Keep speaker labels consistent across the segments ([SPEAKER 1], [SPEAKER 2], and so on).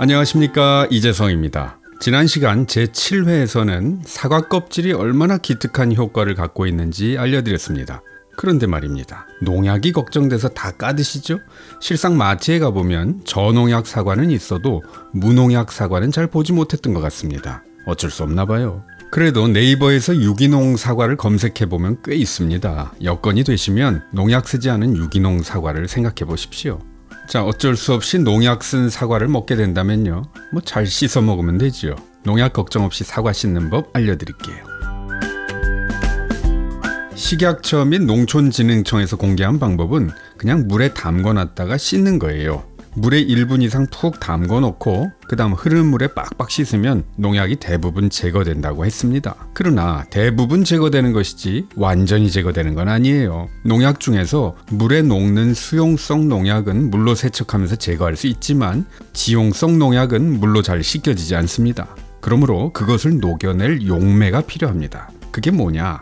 [SPEAKER 1] 안녕하십니까 이재성입니다. 지난 시간 제7회에서는 사과 껍질이 얼마나 기특한 효과를 갖고 있는지 알려드렸습니다. 그런데 말입니다. 농약이 걱정돼서 다 까드시죠? 실상 마트에 가보면 저농약 사과는 있어도 무농약 사과는 잘 보지 못했던 것 같습니다. 어쩔 수 없나 봐요. 그래도 네이버에서 유기농 사과를 검색해 보면 꽤 있습니다. 여건이 되시면 농약 쓰지 않은 유기농 사과를 생각해 보십시오. 자, 어쩔 수 없이 농약 쓴 사과를 먹게 된다면요. 뭐 잘 씻어 먹으면 되지요. 농약 걱정 없이 사과 씻는 법 알려드릴게요. 식약처 및 농촌진흥청에서 공개한 방법은 그냥 물에 담궈 놨다가 씻는 거예요. 물에 1분 이상 푹 담궈 놓고 그다음 흐르는 물에 빡빡 씻으면 농약이 대부분 제거된다고 했습니다. 그러나 대부분 제거되는 것이지 완전히 제거되는 건 아니에요. 농약 중에서 물에 녹는 수용성 농약은 물로 세척하면서 제거할 수 있지만 지용성 농약은 물로 잘 씻겨지지 않습니다. 그러므로 그것을 녹여낼 용매가 필요합니다. 그게 뭐냐?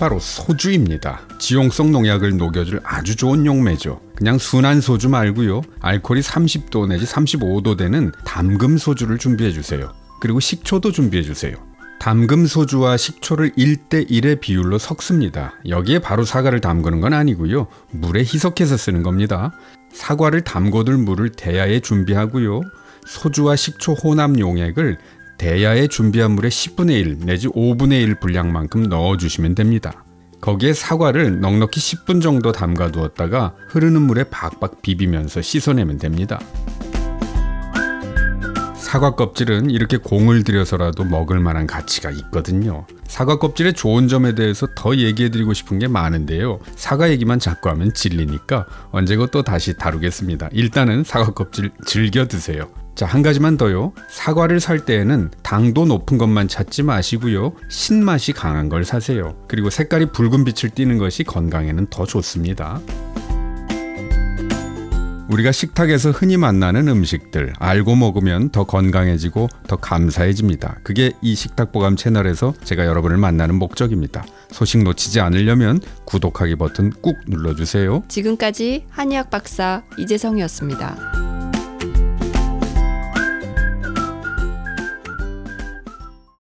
[SPEAKER 1] 바로 소주입니다. 지용성 농약을 녹여줄 아주 좋은 용매죠. 그냥 순한 소주 말고요. 알코올이 30도 내지 35도 되는 담금 소주를 준비해 주세요. 그리고 식초도 준비해 주세요. 담금 소주와 식초를 1대1의 비율로 섞습니다. 여기에 바로 사과를 담그는 건 아니고요. 물에 희석해서 쓰는 겁니다. 사과를 담궈둘 물을 대야에 준비하고요. 소주와 식초 혼합 용액을 대야에 준비한 물의 10분의 1 내지 5분의 1 분량만큼 넣어주시면 됩니다. 거기에 사과를 넉넉히 10분 정도 담가 두었다가 흐르는 물에 박박 비비면서 씻어내면 됩니다. 사과 껍질은 이렇게 공을 들여서라도 먹을 만한 가치가 있거든요. 사과 껍질의 좋은 점에 대해서 더 얘기해 드리고 싶은 게 많은데요. 사과 얘기만 자꾸 하면 질리니까 언제고 또 다시 다루겠습니다. 일단은 사과 껍질 즐겨 드세요. 자, 한 가지만 더요. 사과를 살 때에는 당도 높은 것만 찾지 마시고요. 신맛이 강한 걸 사세요. 그리고 색깔이 붉은 빛을 띠는 것이 건강에는 더 좋습니다. 우리가 식탁에서 흔히 만나는 음식들 알고 먹으면 더 건강해지고 더 감사해집니다. 그게 이 식탁보감 채널에서 제가 여러분을 만나는 목적입니다. 소식 놓치지 않으려면 구독하기 버튼 꾹 눌러주세요.
[SPEAKER 2] 지금까지 한의학 박사 이재성이었습니다.